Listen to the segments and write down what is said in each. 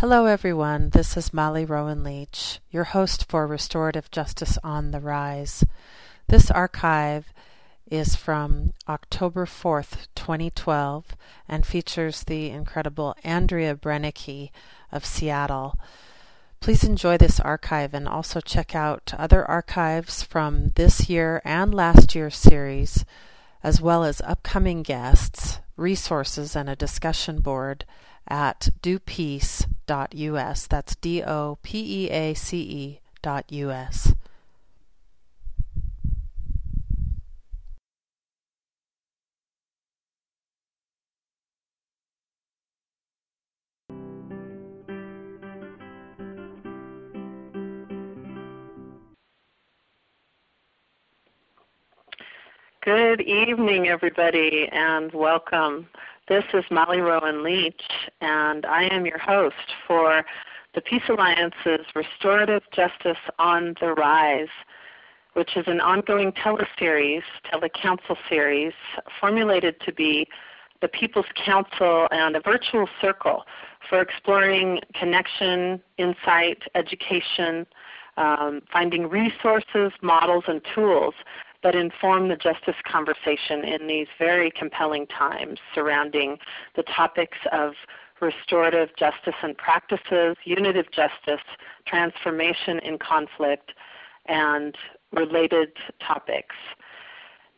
Hello, everyone. This is Molly Rowan Leach, your host for Restorative Justice on the Rise. This archive is from October 4th, 2012, and features the incredible Andrea Brenneke of Seattle. Please enjoy this archive and also check out other archives from this year and last year's series, as well as upcoming guests, resources, and a discussion board at dopeace.us. That's D O P E A C E dot US. Good evening, everybody, and welcome. This is Molly Rowan Leach, and I am your host for the Peace Alliance's Restorative Justice on the Rise, which is an ongoing teleseries, telecouncil series, formulated to be the People's Council and a virtual circle for exploring connection, insight, education, um, finding resources, models, and tools that inform the justice conversation in these very compelling times surrounding the topics of restorative justice and practices, unitive justice, transformation in conflict, and related topics.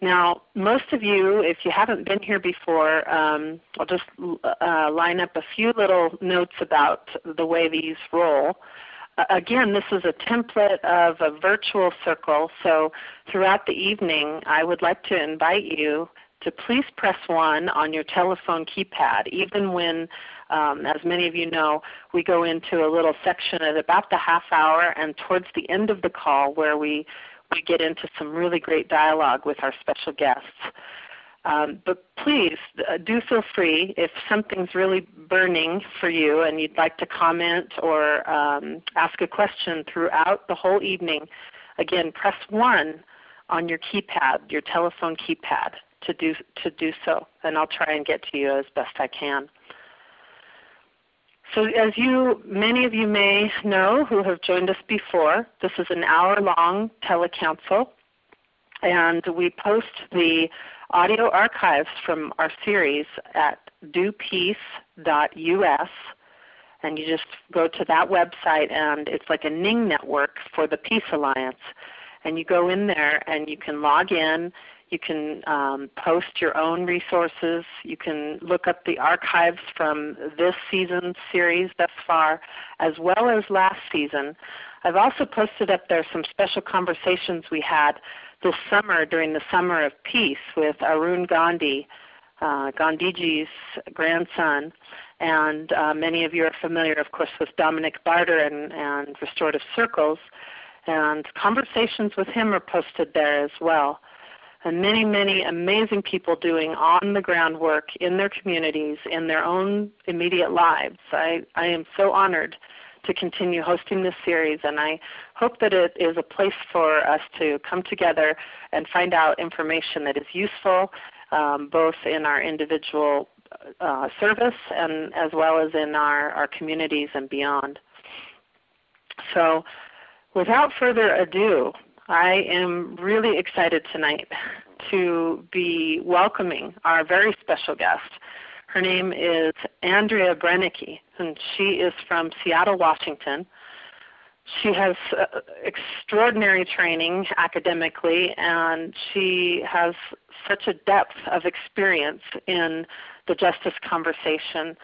Now, most of you, if you haven't been here before, um, I'll just uh, line up a few little notes about the way these roll again, this is a template of a virtual circle, so throughout the evening I would like to invite you to please press 1 on your telephone keypad, even when, um, as many of you know, we go into a little section at about the half hour and towards the end of the call where we, we get into some really great dialogue with our special guests. Um, but please uh, do feel free if something's really burning for you and you'd like to comment or um, ask a question throughout the whole evening. Again, press 1 on your keypad, your telephone keypad to do, to do so, and I'll try and get to you as best I can. So as you, many of you may know who have joined us before, this is an hour-long telecouncil, and we post the audio archives from our series at dopeace.us and you just go to that website and it's like a Ning network for the Peace Alliance. And you go in there and you can log in, you can um, post your own resources, you can look up the archives from this season's series thus far, as well as last season. I've also posted up there some special conversations we had this summer during the Summer of Peace with Arun Gandhi, uh, Gandhiji's grandson. And uh, many of you are familiar, of course, with Dominic Barter and, and Restorative Circles. And conversations with him are posted there as well. And many, many amazing people doing on the ground work in their communities, in their own immediate lives. I, I am so honored to continue hosting this series, and I hope that it is a place for us to come together and find out information that is useful um, both in our individual uh, service and as well as in our, our communities and beyond. So without further ado, I am really excited tonight to be welcoming our very special guest, her name is Andrea Brenneke, and she is from Seattle, Washington. She has uh, extraordinary training academically, and she has such a depth of experience in the justice conversation.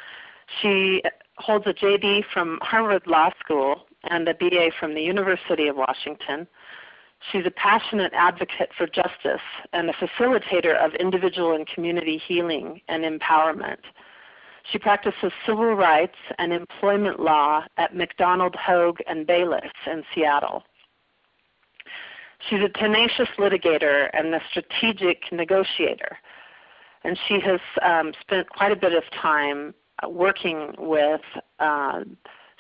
She holds a JD from Harvard Law School and a BA from the University of Washington. She's a passionate advocate for justice and a facilitator of individual and community healing and empowerment. She practices civil rights and employment law at MacDonald Hoague and Bayless in Seattle. She's a tenacious litigator and a strategic negotiator. And she has um, spent quite a bit of time working with, uh,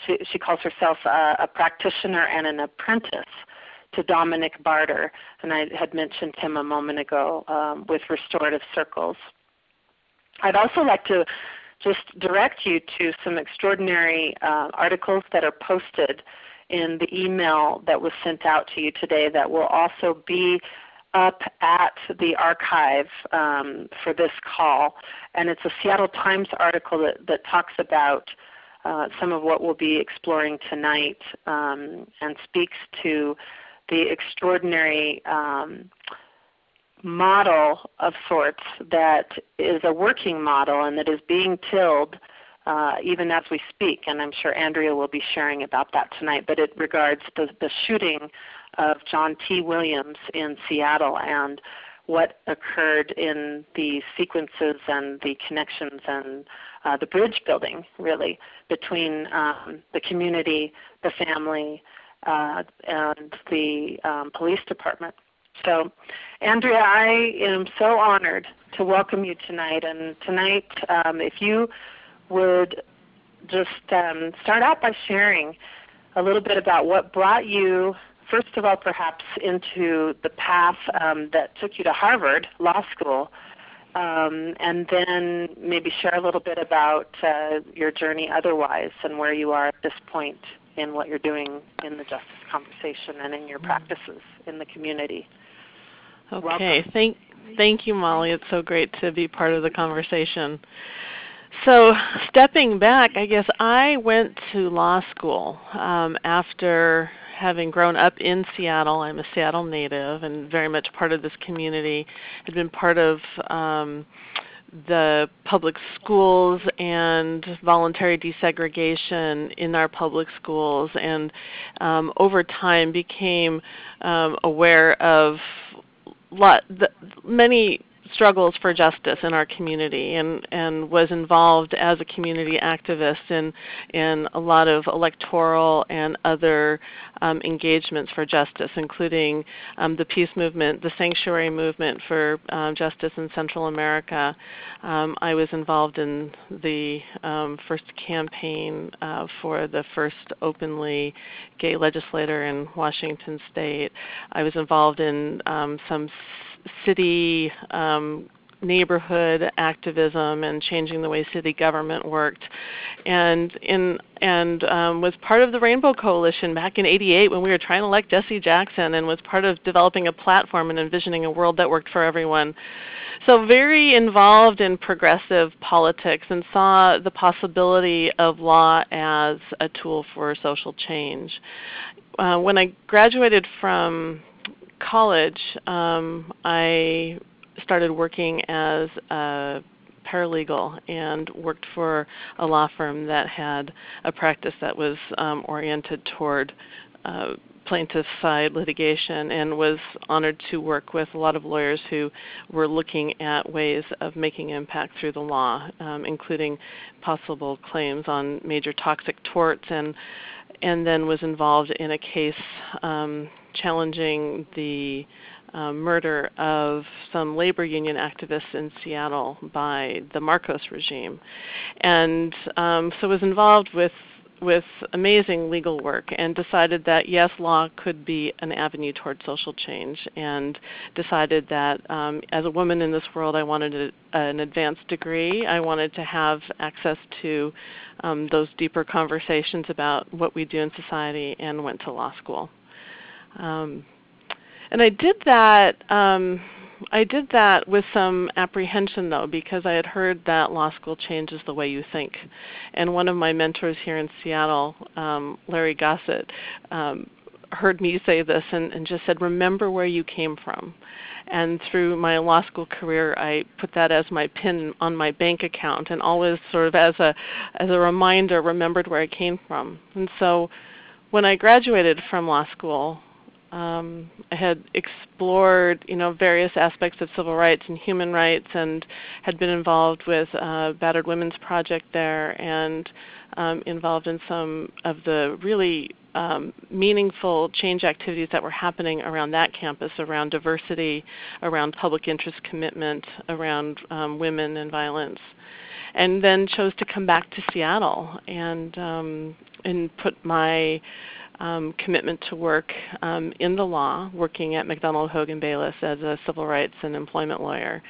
she, she, calls herself a, a practitioner and an apprentice to Dominic Barter, and I had mentioned him a moment ago um, with Restorative Circles. I'd also like to just direct you to some extraordinary uh, articles that are posted in the email that was sent out to you today that will also be up at the archive um, for this call. And it's a Seattle Times article that, that talks about uh, some of what we'll be exploring tonight um, and speaks to the extraordinary um, model of sorts that is a working model and that is being tilled uh, even as we speak. And I'm sure Andrea will be sharing about that tonight. But it regards the, the shooting of John T. Williams in Seattle and what occurred in the sequences and the connections and uh, the bridge building, really, between um, the community, the family, uh, and the um, police department. So, Andrea, I am so honored to welcome you tonight. And tonight, um, if you would just um, start out by sharing a little bit about what brought you, first of all, perhaps into the path um, that took you to Harvard Law School, um, and then maybe share a little bit about uh, your journey otherwise and where you are at this point in what you're doing in the justice conversation and in your mm-hmm. practices in the community. Okay, Welcome. thank thank you, Molly. It's so great to be part of the conversation. So, stepping back, I guess I went to law school um, after having grown up in Seattle. I'm a Seattle native and very much part of this community. Had been part of um, the public schools and voluntary desegregation in our public schools, and um, over time became um, aware of lot, the, many struggles for justice in our community and, and was involved as a community activist in, in a lot of electoral and other um, engagements for justice, including um, the peace movement, the sanctuary movement for um, justice in Central America. Um, I was involved in the um, first campaign uh, for the first openly gay legislator in Washington State. I was involved in um, some city um, neighborhood activism and changing the way city government worked. And in and um, was part of the rainbow coalition back in 88 when we were trying to elect jesse jackson and was part of developing a platform and envisioning a world that worked for everyone. So very involved in progressive politics and saw the possibility of law as a tool for social change. Uh, when i graduated from college, um, I started working as a paralegal and worked for a law firm that had a practice that was um, oriented toward uh, plaintiff side litigation and was honored to work with a lot of lawyers who were looking at ways of making impact through the law, um, including possible claims on major toxic torts and and then was involved in a case um, challenging the uh, murder of some labor union activists in Seattle by the Marcos regime, and um, so was involved with with amazing legal work and decided that yes, law could be an avenue toward social change, and decided that um, as a woman in this world, I wanted a, an advanced degree. I wanted to have access to um, those deeper conversations about what we do in society, and went to law school. Um, and I did that. Um, I did that with some apprehension though, because I had heard that law school changes the way you think. And one of my mentors here in Seattle, um, Larry Gossett, um, heard me say this and, and just said, "Remember where you came from." And through my law school career, I put that as my pin on my bank account, and always sort of as a as a reminder, remembered where I came from. And so, when I graduated from law school, um, I had explored, you know, various aspects of civil rights and human rights, and had been involved with uh, Battered Women's Project there, and um, involved in some of the really um, meaningful change activities that were happening around that campus, around diversity, around public interest commitment, around um, women and violence, and then chose to come back to Seattle and um, and put my um, commitment to work um, in the law, working at MacDonald Hogan Bayless as a civil rights and employment lawyer.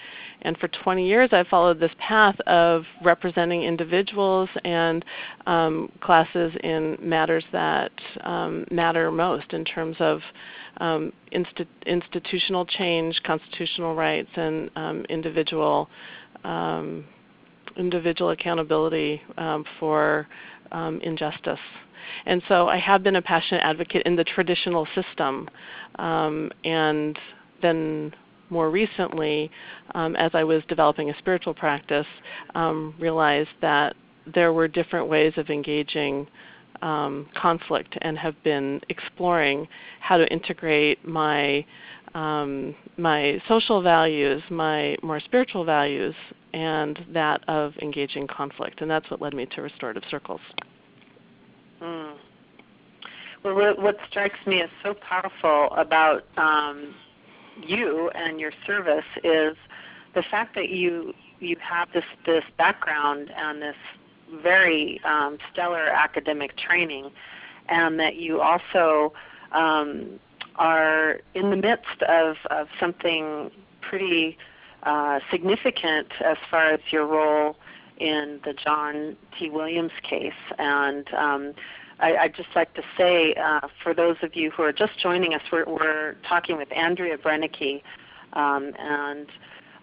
And for 20 years, I followed this path of representing individuals and um, classes in matters that um, matter most in terms of um, insti- institutional change, constitutional rights, and um, individual individual accountability um, for injustice. And so I have been a passionate advocate in the traditional system. Um, and then more recently, um, as I was developing a spiritual practice, um, realized that there were different ways of engaging um, conflict and have been exploring how to integrate my um, my social values, my more spiritual values, and that of engaging conflict. And that's what led me to restorative circles. Mm. Well, what strikes me as so powerful about um, you and your service is the fact that you you have this this background and this very um, stellar academic training, and that you also um, are in the midst of, of something pretty uh, significant as far as your role in the John T. Williams case. And um, I, would just like to say, uh, for those of you who are just joining us, we're, we're talking with Andrea Brenneke, um, and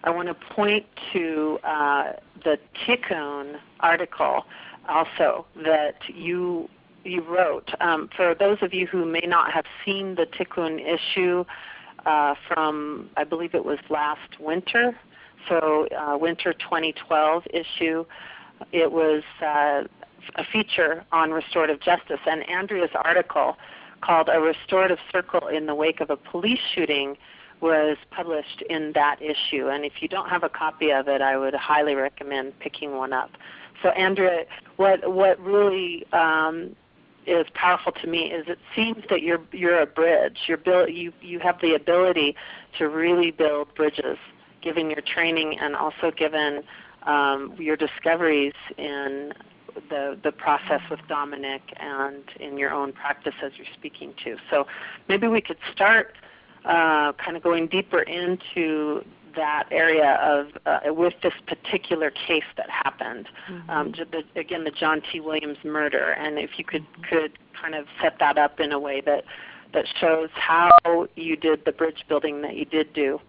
I want to point to uh, the Tikkun article also that you you wrote. Um, for those of you who may not have seen the Tikkun issue uh, from, I believe it was last winter, so uh, winter 2012 issue. It was uh, a feature on restorative justice, and Andrea's article called "A Restorative Circle in the Wake of a Police Shooting." was published in that issue. And if you don't have a copy of it, I would highly recommend picking one up. So, Andrea, what what really um, is powerful to me is it seems that you're you're a bridge. You're build, you you have the ability to really build bridges given your training and also given um, your discoveries in the the process with Dominic and in your own practice as you're speaking to. So maybe we could start uh, kind of going deeper into that area of uh, with this particular case that happened. Mm-hmm. Um, the, again, the John T. Williams murder, and if you could mm-hmm. could kind of set that up in a way that that shows how you did the bridge building that you did do.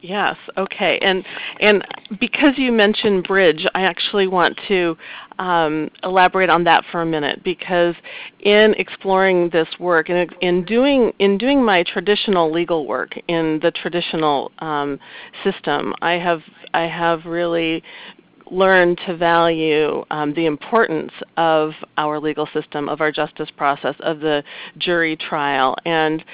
Yes. Okay. And and because you mentioned bridge, I actually want to um, elaborate on that for a minute because in exploring this work and in doing in doing my traditional legal work in the traditional um, system, I have I have really learned to value um, the importance of our legal system, of our justice process, of the jury trial, and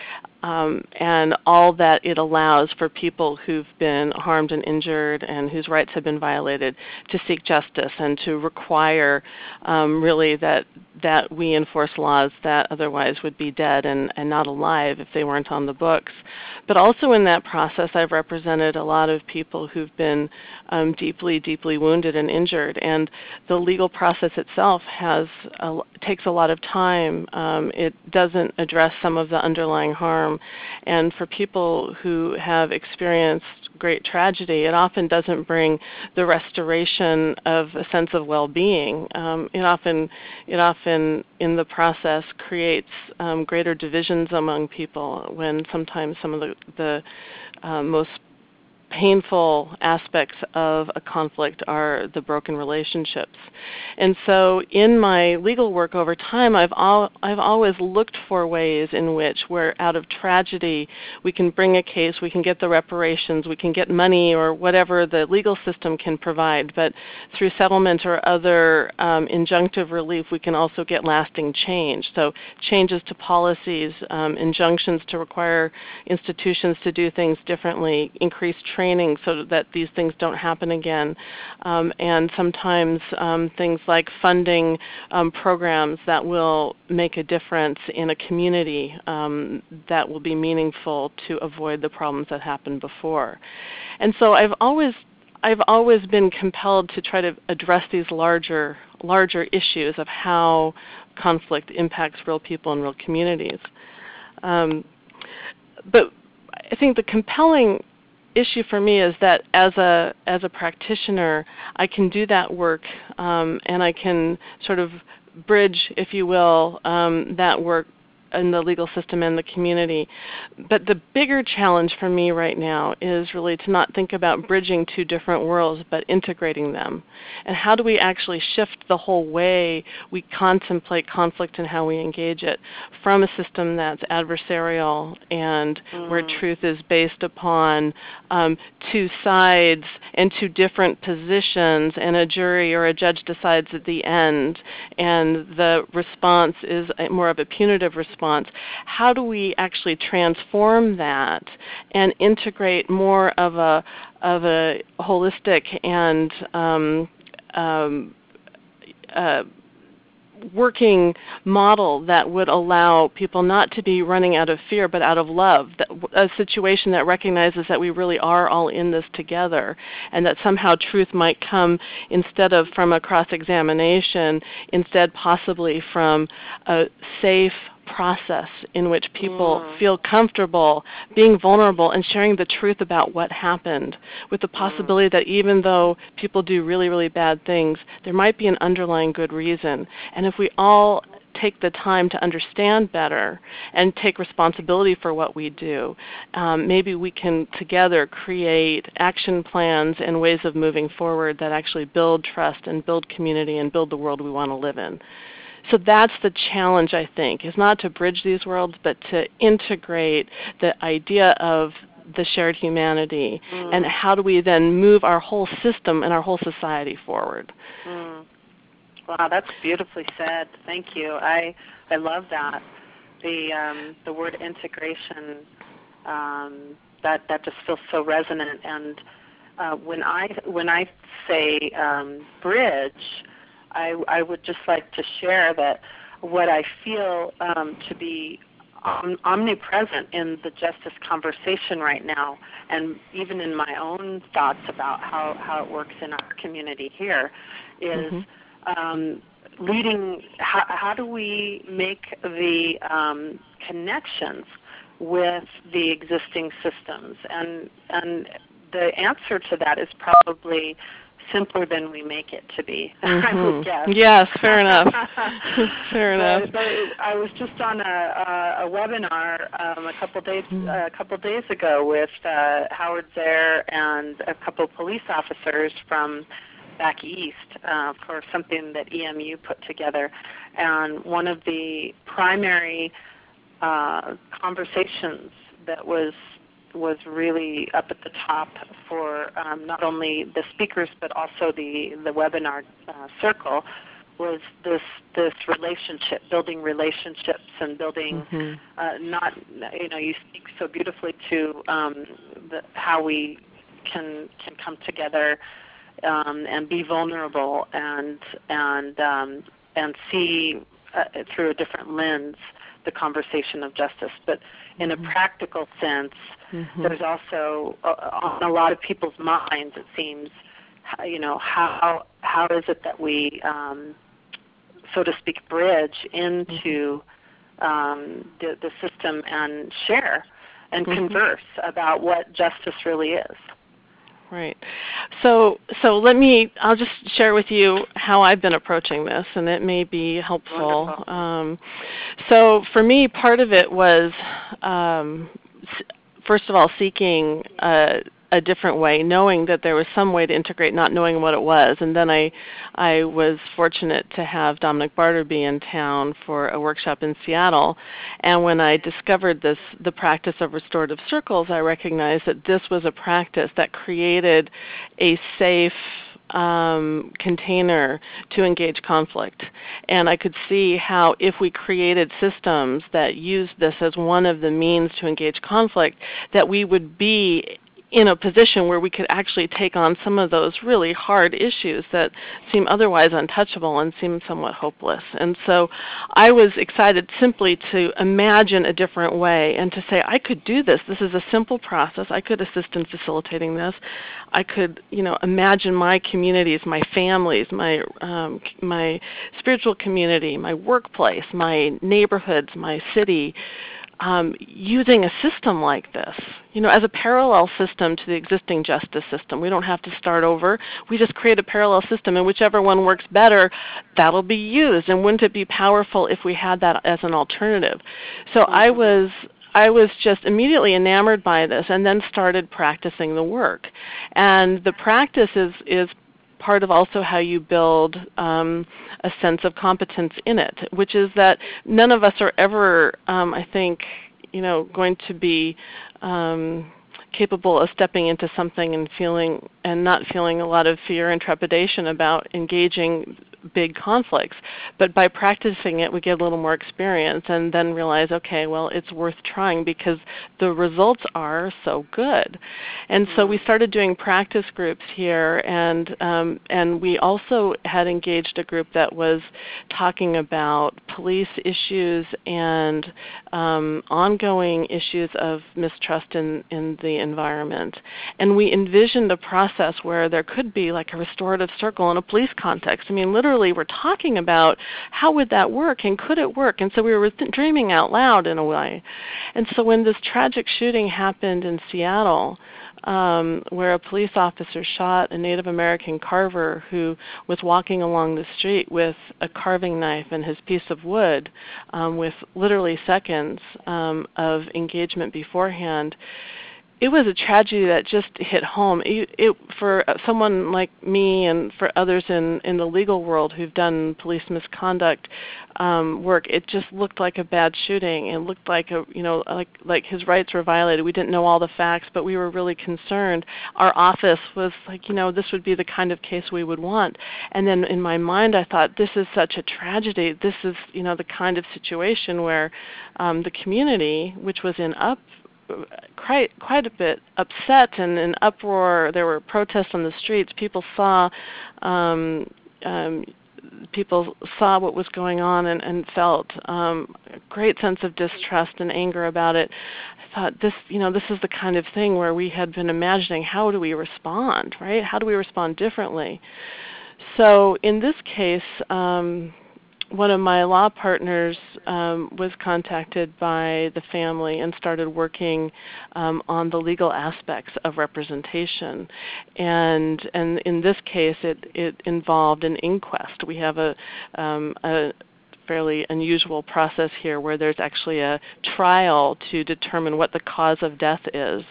um, and all that it allows for people who've been harmed and injured and whose rights have been violated to seek justice and to require um, really that that we enforce laws that otherwise would be dead and, and not alive if they weren't on the books. But also in that process, I've represented a lot of people who've been um, deeply, deeply wounded and injured, and the legal process itself has a, takes a lot of time. Um, it doesn't address some of the underlying harm and for people who have experienced great tragedy, it often doesn't bring the restoration of a sense of well-being. Um, it often, it often, in the process, creates um, greater divisions among people. When sometimes some of the the uh, most painful aspects of a conflict are the broken relationships. And so in my legal work over time, I've, al- I've always looked for ways in which where out of tragedy we can bring a case, we can get the reparations, we can get money or whatever the legal system can provide, but through settlement or other um, injunctive relief we can also get lasting change. So changes to policies, um, injunctions to require institutions to do things differently, increase training training so that these things don't happen again. Um, and sometimes um, things like funding um, programs that will make a difference in a community um, that will be meaningful to avoid the problems that happened before. And so I've always I've always been compelled to try to address these larger larger issues of how conflict impacts real people and real communities. Um, but I think the compelling issue for me is that as a as a practitioner, I can do that work um, and I can sort of bridge, if you will, um, that work in the legal system and the community. But the bigger challenge for me right now is really to not think about bridging two different worlds, but integrating them. And how do we actually shift the whole way we contemplate conflict and how we engage it from a system that's adversarial and mm. where truth is based upon um, two sides and two different positions, and a jury or a judge decides at the end, and the response is more of a punitive response response, how do we actually transform that and integrate more of a of a holistic and um, um, uh, working model that would allow people not to be running out of fear but out of love that, a situation that recognizes that we really are all in this together and that somehow truth might come instead of from a cross examination instead possibly from a safe process in which people mm. feel comfortable being vulnerable and sharing the truth about what happened with the mm. possibility mm. that even though people do really really bad things there might be an underlying good reason and if we all take the time to understand better and take responsibility for what we do, um, maybe we can together create action plans and ways of moving forward that actually build trust and build community and build the world we want to live in. So that's the challenge, I think, is not to bridge these worlds, but to integrate the idea of the shared humanity mm. and how do we then move our whole system and our whole society forward. Mm. Wow, that's beautifully said. Thank you. I I love that. The um, the word integration um, that that just feels so resonant. And uh, when I when I say um, bridge, I, I would just like to share that what I feel um, to be om- omnipresent in the justice conversation right now, and even in my own thoughts about how, how it works in our community here, is mm-hmm. um, leading. How, how do we make the um, connections with the existing systems? And and the answer to that is probably simpler than we make it to be. Mm-hmm. I would guess. Yes, fair enough. fair enough. But, but I was just on a, a, a webinar um, a couple days mm-hmm. uh, a couple days ago with uh, Howard Zehr and a couple police officers from back east uh, for something that EMU put together, and one of the primary uh, conversations that was was really up at the top for um, not only the speakers but also the the webinar uh, circle was this this relationship, building relationships and building mm-hmm. uh, not you know you speak so beautifully to um, the, how we can can come together um, and be vulnerable and and um, and see uh, through a different lens the conversation of justice, but in a mm-hmm. practical sense Mm-hmm. There's also uh, on a lot of people's minds, it seems, you know, how how is it that we, um, so to speak, bridge into mm-hmm. um, the, the system and share and mm-hmm. converse about what justice really is. Right. So so let me I'll just share with you how I've been approaching this and it may be helpful. Um, so for me part of it was um, first of all seeking a, a different way, knowing that there was some way to integrate, not knowing what it was. And then I, I was fortunate to have Dominic Barterby in town for a workshop in Seattle. And when I discovered this, the practice of restorative circles, I recognized that this was a practice that created a safe um, container to engage conflict. And I could see how if we created systems that used this as one of the means to engage conflict, that we would be in a position where we could actually take on some of those really hard issues that seem otherwise untouchable and seem somewhat hopeless. And so I was excited simply to imagine a different way and to say, I could do this. This is a simple process. I could assist in facilitating this. I could, you know, imagine my communities, my families, my um, my spiritual community, my workplace, my neighborhoods, my city, um, using a system like this, you know, as a parallel system to the existing justice system. We don't have to start over. We just create a parallel system, and whichever one works better, that'll be used. And wouldn't it be powerful if we had that as an alternative? So I was I was just immediately enamored by this and then started practicing the work. And the practice is, is part of also how you build um, a sense of competence in it, which is that none of us are ever, um, I think, you know, going to be um, capable of stepping into something and feeling and not feeling a lot of fear and trepidation about engaging big conflicts. But by practicing it, we get a little more experience and then realize, okay, well, it's worth trying because the results are so good. And so we started doing practice groups here, and um, and we also had engaged a group that was talking about police issues and um, ongoing issues of mistrust in in the environment. And we envisioned a process where there could be like a restorative circle in a police context. I mean, literally literally were talking about how would that work and could it work. And so we were dreaming out loud in a way. And so when this tragic shooting happened in seattle um, where a police officer shot a Native American carver who was walking along the street with a carving knife and his piece of wood, um, with literally seconds um, of engagement beforehand it was a tragedy that just hit home. It, it, for someone like me and for others in, in the legal world who've done police misconduct um, work, it just looked like a bad shooting. It looked like a you know like like his rights were violated. We didn't know all the facts, but we were really concerned. Our office was like you know this would be the kind of case we would want. And then in my mind, I thought this is such a tragedy. This is you know the kind of situation where um, the community, which was in up quite quite a bit upset and in uproar. There were protests on the streets. People saw um, um, people saw what was going on and, and felt um, a great sense of distrust and anger about it. I thought this, you know, this is the kind of thing where we had been imagining how do we respond, right? How do we respond differently? So in this case, um, one of my law partners um, was contacted by the family and started working um, on the legal aspects of representation. And and in this case, it it involved an inquest. We have a um, a fairly unusual process here where there's actually a trial to determine what the cause of death is,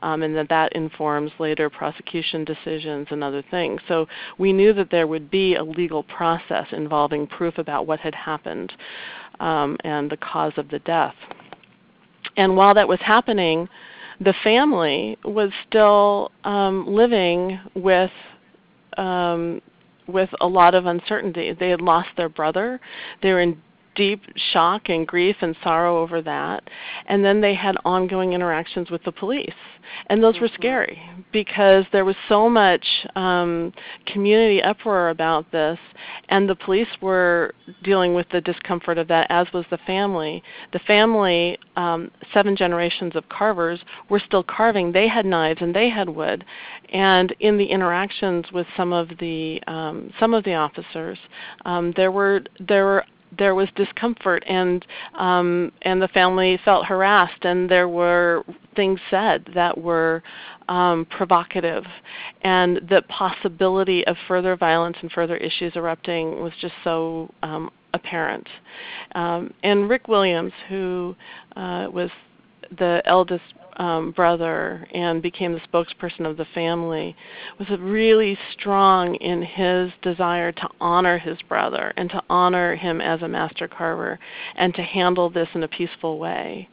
um, and that that informs later prosecution decisions and other things. So we knew that there would be a legal process involving proof about what had happened um, and the cause of the death. And while that was happening, the family was still um, living with um, with a lot of uncertainty. They had lost their brother. They were in deep shock and grief and sorrow over that. And then they had ongoing interactions with the police. And those mm-hmm. were scary because there was so much um, community uproar about this, and the police were dealing with the discomfort of that, as was the family. The family, um, seven generations of carvers, were still carving. They had knives and they had wood. And in the interactions with some of the um, some of the officers, um, there were there were there was discomfort and um, and the family felt harassed and there were things said that were um, provocative and the possibility of further violence and further issues erupting was just so um, apparent. Um, and Rick Williams, who uh, was the eldest um, brother and became the spokesperson of the family, was really strong in his desire to honor his brother and to honor him as a master carver and to handle this in a peaceful way.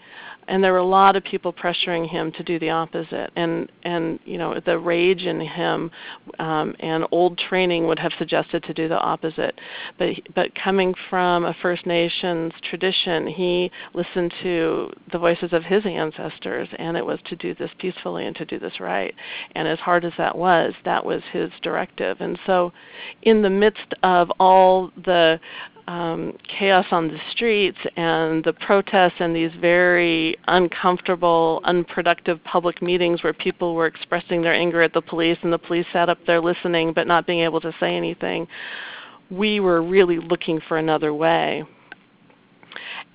And there were a lot of people pressuring him to do the opposite. And and you know the rage in him um, and old training would have suggested to do the opposite. But but coming from a First Nations tradition, he listened to the voices of his ancestors, and it was to do this peacefully and to do this right. And as hard as that was, that was his directive. And so, in the midst of all the um, chaos on the streets and the protests and these very uncomfortable, unproductive public meetings where people were expressing their anger at the police and the police sat up there listening but not being able to say anything, we were really looking for another way.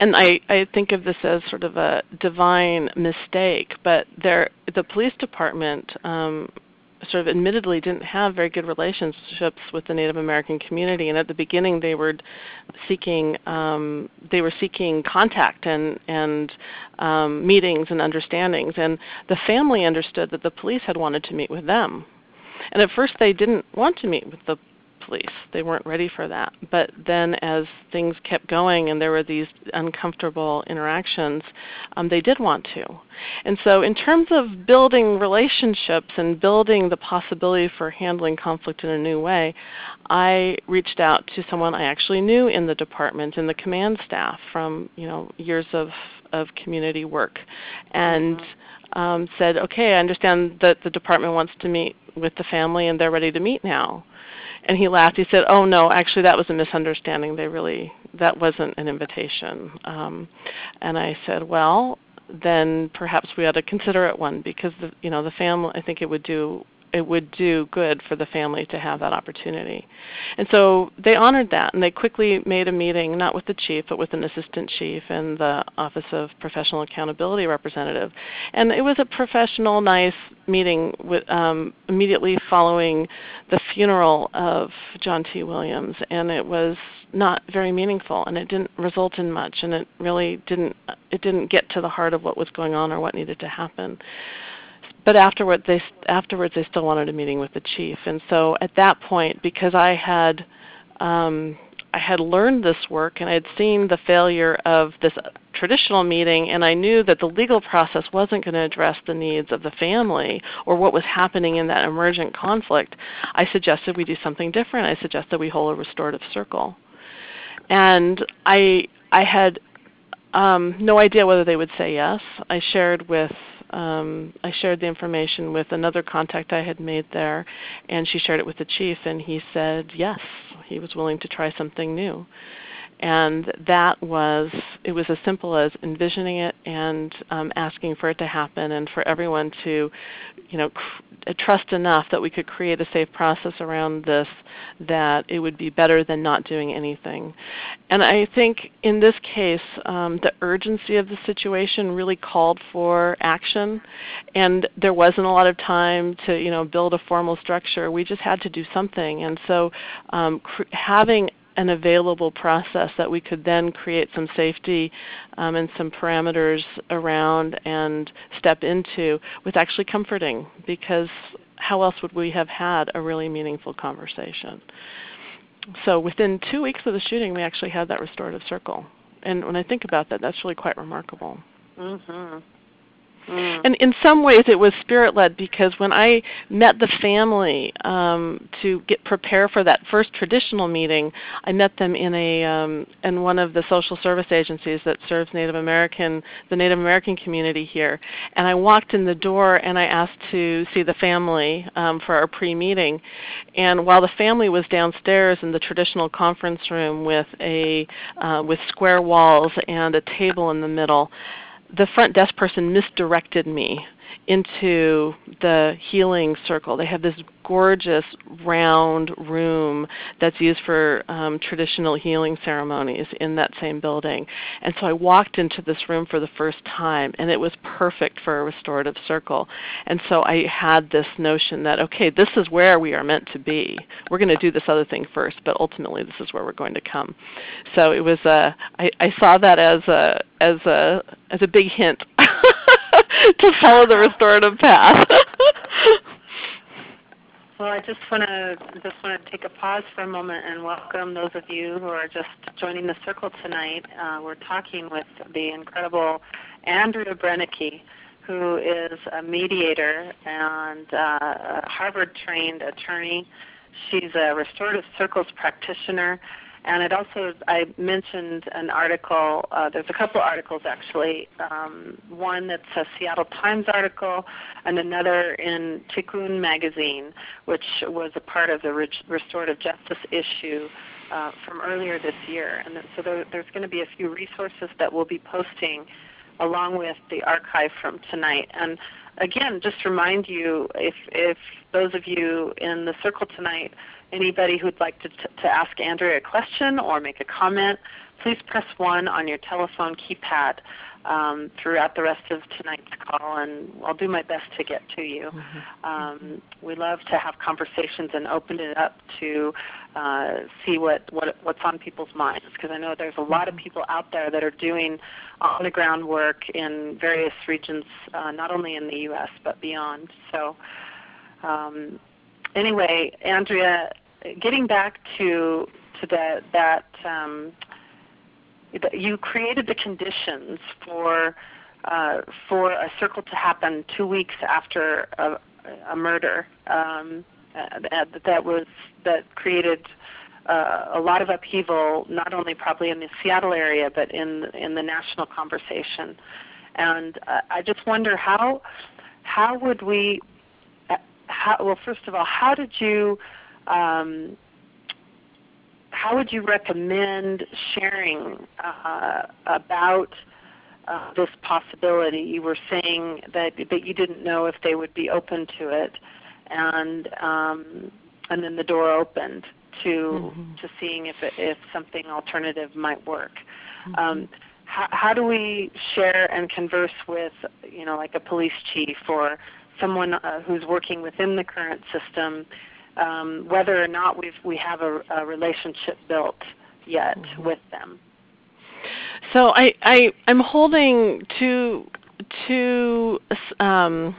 And I, I think of this as sort of a divine mistake, but there, the police department um, sort of admittedly didn't have very good relationships with the Native American community, and at the beginning they were seeking um, they were seeking contact and and um, meetings and understandings, and the family understood that the police had wanted to meet with them, and at first they didn't want to meet with the police. They weren't ready for that. But then, as things kept going and there were these uncomfortable interactions, um, they did want to. And so, in terms of building relationships and building the possibility for handling conflict in a new way, I reached out to someone I actually knew in the department, in the command staff, from you know years of of community work, and. Um, said, okay, I understand that the department wants to meet with the family and they're ready to meet now. And he laughed. He said, "Oh no, actually that was a misunderstanding. They really that wasn't an invitation." Um, and I said, "Well, then perhaps we ought to consider it one because the you know the family. I think it would do it would do good for the family to have that opportunity. And so they honored that and they quickly made a meeting, not with the chief, but with an assistant chief and the Office of Professional Accountability representative. And it was a professional, nice meeting with, um, immediately following the funeral of John T. Williams. And it was not very meaningful and it didn't result in much and it really didn't it didn't get to the heart of what was going on or what needed to happen but afterward they afterwards they still wanted a meeting with the chief. And so at that point because i had um, i had learned this work and i had seen the failure of this traditional meeting and i knew that the legal process wasn't going to address the needs of the family or what was happening in that emergent conflict i suggested we do something different. I suggested we hold a restorative circle. And i i had um, no idea whether they would say yes. I shared with um, I shared the information with another contact I had made there, and she shared it with the chief, and he said yes, he was willing to try something new and that was it was as simple as envisioning it and um, asking for it to happen and for everyone to you know cr- trust enough that we could create a safe process around this that it would be better than not doing anything. And i think in this case um, the urgency of the situation really called for action. And there wasn't a lot of time to you know build a formal structure. We just had to do something. And so um, cr- having an available process that we could then create some safety um, and some parameters around and step into was actually comforting because how else would we have had a really meaningful conversation? So within two weeks of the shooting, we actually had that restorative circle. And when I think about that, that's really quite remarkable. Mm-hmm. Mm. And in some ways, it was spirit led because when I met the family um, to get prepare for that first traditional meeting, I met them in a um, in one of the social service agencies that serves Native American the Native American community here. And I walked in the door and I asked to see the family um, for our pre meeting. And while the family was downstairs in the traditional conference room with a uh, with square walls and a table in the middle the front desk person misdirected me into the healing circle. They have this gorgeous round room that's used for um, traditional healing ceremonies in that same building. And so I walked into this room for the first time, and it was perfect for a restorative circle. And so I had this notion that, okay, this is where we are meant to be. We're going to do this other thing first, but ultimately this is where we're going to come. So it was a, I, I saw that as a, as a, as a big hint. to follow the restorative path. Well, I just want to just want to take a pause for a moment and welcome those of you who are just joining the circle tonight. Uh, we're talking with the incredible Andrea Brenneke, who is a mediator and uh, a Harvard-trained attorney. She's a restorative circles practitioner and it also, I mentioned an article, uh, there's a couple articles actually, um, one that's a Seattle Times article and another in Tikkun magazine, which was a part of the restorative justice issue uh, from earlier this year. And so there, there's going to be a few resources that we'll be posting along with the archive from tonight. And again, just remind you, if, if those of you in the circle tonight Anybody who'd like to, to ask Andrea a question or make a comment, please press 1 on your telephone keypad um, throughout the rest of tonight's call, and I'll do my best to get to you. Mm-hmm. Um, we love to have conversations and open it up to uh, see what, what what's on people's minds, because I know there's a lot of mm-hmm. people out there that are doing on the ground work in various regions, uh, not only in the U.S. but beyond. So. Um, anyway, Andrea, getting back to to that that um, you created the conditions for uh, for a circle to happen two weeks after a, a murder um, that, that was that created uh, a lot of upheaval, not only probably in the Seattle area, but in in the national conversation. And uh, I just wonder how how would we uh, how, well first of all how did you um, how would you recommend sharing uh, about uh, this possibility? You were saying that that you didn't know if they would be open to it, and um, and then the door opened to mm-hmm. to seeing if it, if something alternative might work. Mm-hmm. Um, how, how do we share and converse with you know like a police chief or someone uh, who's working within the current system um, whether or not we've, we have a, a relationship built yet mm-hmm. with them. So I, I I'm holding two two um,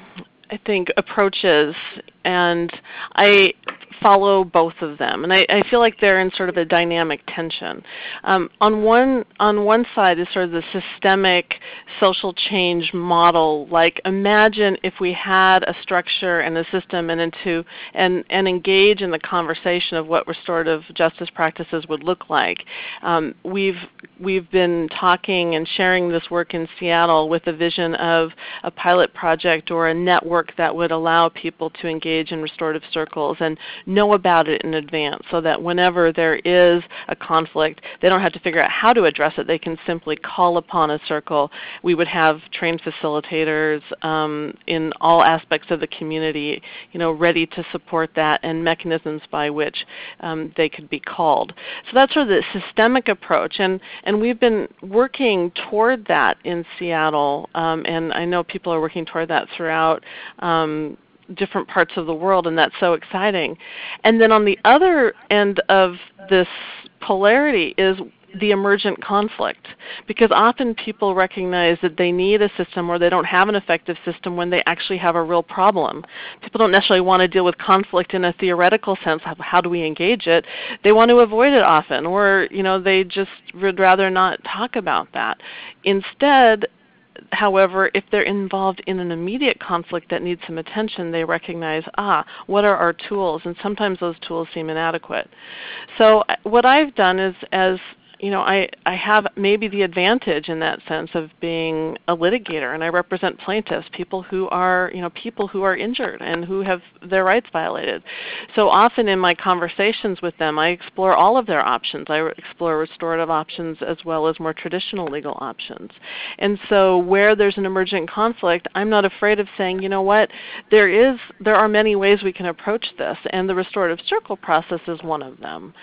I think approaches, and I follow both of them, and I, I, feel like they're in sort of a dynamic tension. Um, on one on one side is sort of the systemic social change model. Like imagine if we had a structure and a system, and into and and engage in the conversation of what restorative justice practices would look like. Um, we've we've been talking and sharing this work in Seattle with a vision of a pilot project or a network that would allow people to engage in restorative circles and know about it in advance so that whenever there is a conflict, they don't have to figure out how to address it. They can simply call upon a circle. We would have trained facilitators um, in all aspects of the community, you know, ready to support that and mechanisms by which um, they could be called. So that's sort of the systemic approach, and and we've been working toward that in Seattle, um, and I know people are working toward that throughout um, different parts of the world, and that's so exciting. And then on the other end of this polarity is the emergent conflict because often people recognize that they need a system or they don't have an effective system when they actually have a real problem. People don't necessarily want to deal with conflict in a theoretical sense of how do we engage it. They want to avoid it often or you know they just would rather not talk about that. Instead, however, if they're involved in an immediate conflict that needs some attention, they recognize, ah, what are our tools? And sometimes those tools seem inadequate. So what I've done is, as you know, I, I have maybe the advantage in that sense of being a litigator, and I represent plaintiffs, people who are, you know, people who are injured and who have their rights violated. So often in my conversations with them, I explore all of their options. I explore restorative options as well as more traditional legal options. And so where there's an emergent conflict, I'm not afraid of saying, you know what, there is, there are many ways we can approach this, and the restorative circle process is one of them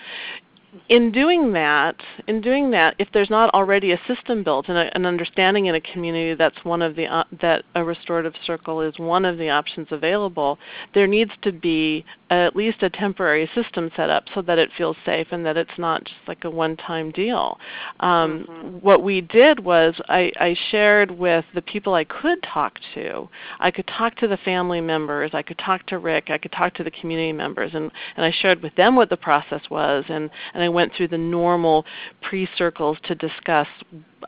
in doing that, in doing that, if there's not already a system built and a, an understanding in a community that's one of the uh, that a restorative circle is one of the options available, there needs to be at least a temporary system set up so that it feels safe and that it's not just like a one-time deal. Um, mm-hmm. What we did was I, I shared with the people I could talk to. I could talk to the family members. I could talk to Rick. I could talk to the community members, and, and I shared with them what the process was, and, and I went through the normal pre-circles to discuss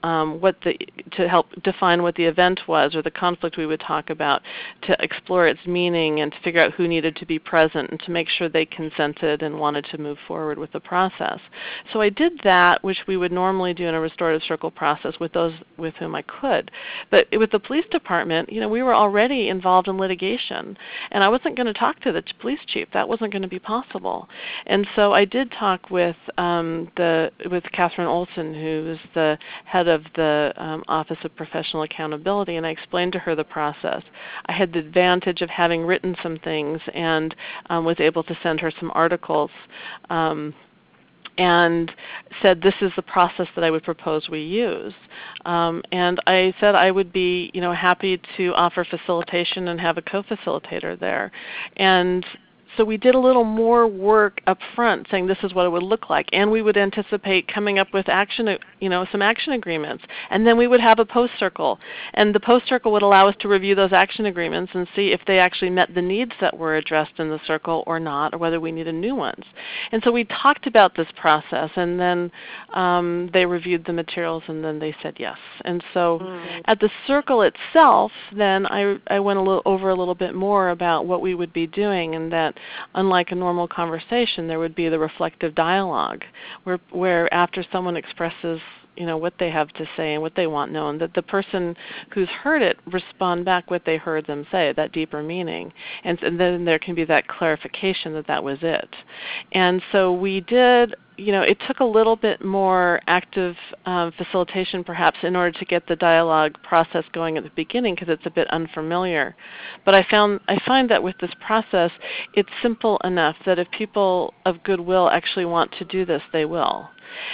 um, what the to help define what the event was or the conflict we would talk about, to explore its meaning and to figure out who needed to be present and to make sure they consented and wanted to move forward with the process. So I did that, which we would normally do in a restorative circle process with those with whom I could. But with the police department, you know, we were already involved in litigation, and I wasn't going to talk to the police chief. That wasn't going to be possible. And so I did talk with um, the with Catherine Olson, who is the head of the um, Office of Professional Accountability, and I explained to her the process. I had the advantage of having written some things and um, was able to send her some articles. Um, and said this is the process that I would propose we use. Um, and I said I would be, you know, happy to offer facilitation and have a co-facilitator there. And so we did a little more work up front saying this is what it would look like. And we would anticipate coming up with action, you know, some action agreements. And then we would have a post circle. And the post circle would allow us to review those action agreements and see if they actually met the needs that were addressed in the circle or not, or whether we needed new ones. And so we talked about this process and then um, they reviewed the materials and then they said yes. And so mm. at the circle itself, then I, I went a little over a little bit more about what we would be doing and that unlike a normal conversation, there would be the reflective dialogue, where, where after someone expresses you know what they have to say and what they want known that the person who's heard it respond back what they heard them say that deeper meaning and, and then there can be that clarification that that was it and so we did you know, it took a little bit more active um, facilitation perhaps in order to get the dialogue process going at the beginning because it's a bit unfamiliar. But I found I find that with this process, it's simple enough that if people of goodwill actually want to do this, they will.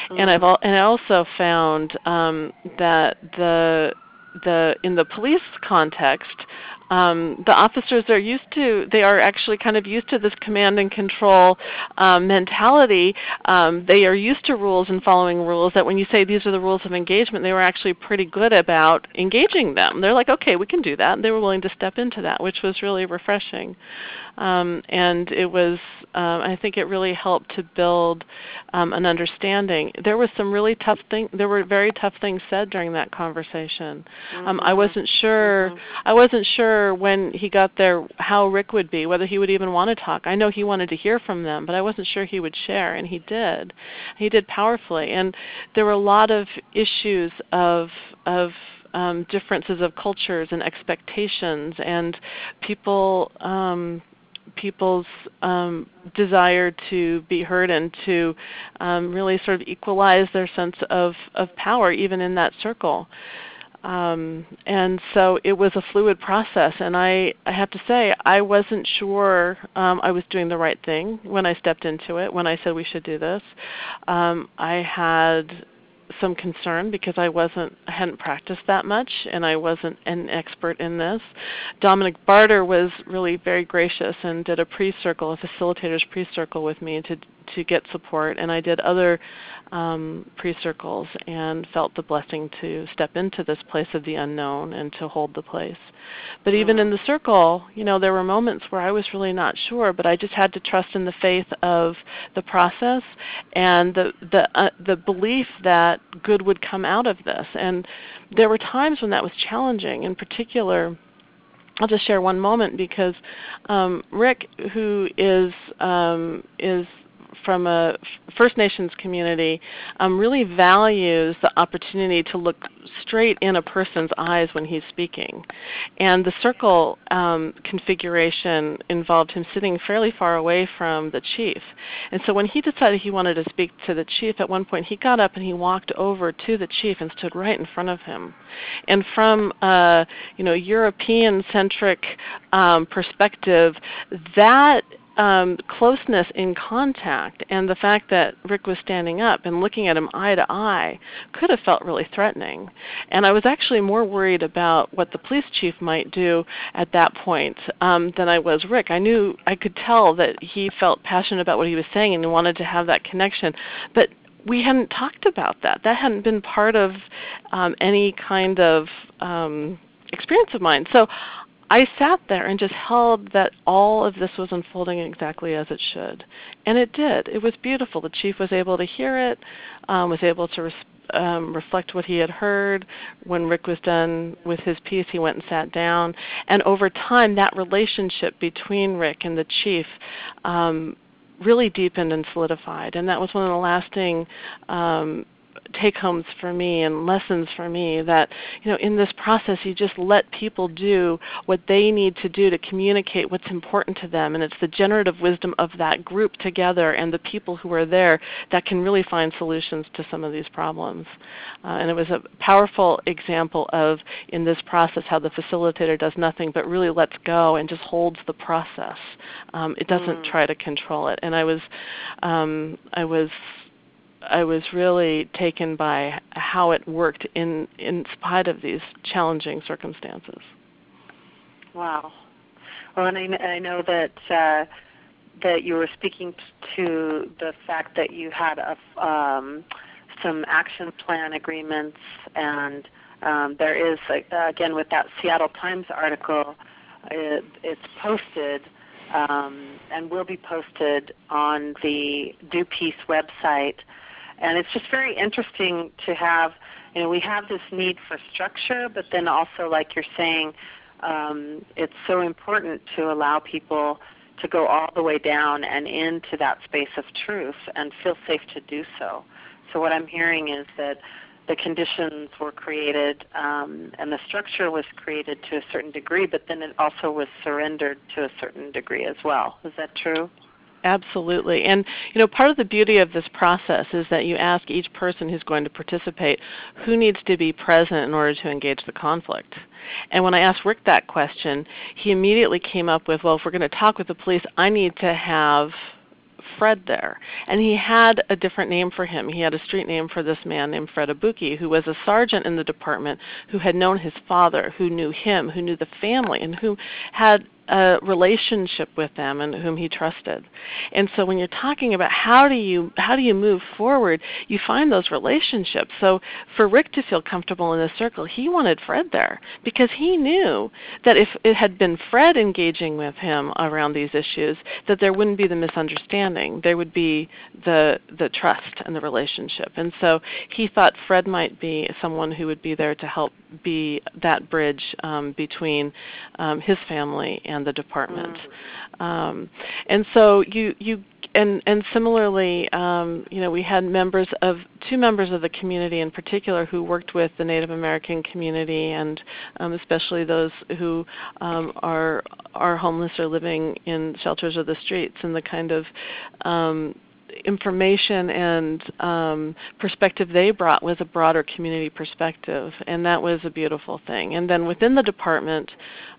Mm-hmm. And I've al- and I also found um, that the the in the police context, um, the officers are used to they are actually kind of used to this command and control um, mentality. Um, they are used to rules and following rules that when you say these are the rules of engagement they were actually pretty good about engaging them. They're like okay we can do that. And they were willing to step into that which was really refreshing um, and it was um, I think it really helped to build um, an understanding. There was some really tough thing. There were very tough things said during that conversation. Mm-hmm. Um, I wasn't sure. Mm-hmm. I wasn't sure when he got there how Rick would be, whether he would even want to talk. I know he wanted to hear from them, but I wasn't sure he would share, and he did. He did powerfully, and there were a lot of issues of of um, differences of cultures and expectations, and people um, people's um, desire to be heard and to um, really sort of equalize their sense of, of power, even in that circle. Um, and so it was a fluid process, and I, I have to say I wasn't sure um, I was doing the right thing when I stepped into it. When I said we should do this, um, I had some concern because I wasn't I hadn't practiced that much and I wasn't an expert in this. Dominic Barter was really very gracious and did a pre-circle, a facilitator's pre-circle with me to to get support and I did other um, pre-circles and felt the blessing to step into this place of the unknown and to hold the place. But even in the circle, you know, there were moments where I was really not sure, but I just had to trust in the faith of the process and the the uh, the belief that good would come out of this. And there were times when that was challenging. In particular, I'll just share one moment because um, Rick, who is um, is from a First Nations community um, really values the opportunity to look straight in a person's eyes when he's speaking. And the circle um, configuration involved him sitting fairly far away from the chief. And so when he decided he wanted to speak to the chief, at one point he got up and he walked over to the chief and stood right in front of him. And from a you know European-centric um, perspective, that um, closeness in contact and the fact that Rick was standing up and looking at him eye to eye could have felt really threatening. And I was actually more worried about what the police chief might do at that point um, than I was Rick. I knew I could tell that he felt passionate about what he was saying and wanted to have that connection, but we hadn't talked about that. That hadn't been part of um, any kind of um, experience of mine. So I sat there and just held that all of this was unfolding exactly as it should. And it did. It was beautiful. The chief was able to hear it, um, was able to res- um, reflect what he had heard. When Rick was done with his piece, he went and sat down. And over time, that relationship between Rick and the chief um, really deepened and solidified. And that was one of the lasting um, take homes for me and lessons for me that you know in this process you just let people do what they need to do to communicate what's important to them. And it's the generative wisdom of that group together and the people who are there that can really find solutions to some of these problems. Uh, and it was a powerful example of in this process how the facilitator does nothing but really lets go and just holds the process. Um, it doesn't mm. try to control it. And i was um, i was I was really taken by how it worked in in spite of these challenging circumstances. Wow. Well, and I, I know that uh, that you were speaking to the fact that you had a, um, some action plan agreements, and um, there is again with that Seattle Times article, it, it's posted. Um, and will be posted on the Do Peace website and it's just very interesting to have you know we have this need for structure but then also like you're saying um, it's so important to allow people to go all the way down and into that space of truth and feel safe to do so. So what i'm hearing is that the conditions were created um, and the structure was created to a certain degree but then it also was surrendered to a certain degree as well. Is that true Absolutely. And you know, part of the beauty of this process is that you ask each person who's going to participate who needs to be present in order to engage the conflict. And when I asked Rick that question, he immediately came up with, well, if we're going to talk with the police, I need to have Fred there. And he had a different name for him. He had a street name for this man named Fred Abuki, who was a sergeant in the department who had known his father, who knew him, who knew the family, and who had a relationship with them and whom he trusted. And so when you're talking about how do you how do you move forward, you find those relationships. So for Rick to feel comfortable in this circle, he wanted Fred there because he knew that if it had been Fred engaging with him around these issues, that there wouldn't be the misunderstanding. There would be the the trust and the relationship. And so he thought Fred might be someone who would be there to help be that bridge um, between um, his family and the department. Mm. Um, and so you you and and similarly, um, you know, we had members of two members of the community in particular who worked with the Native American community, and um, especially those who um, are are homeless or living in shelters or the streets, and the kind of um, information and um, perspective they brought was a broader community perspective, and that was a beautiful thing. And then within the department,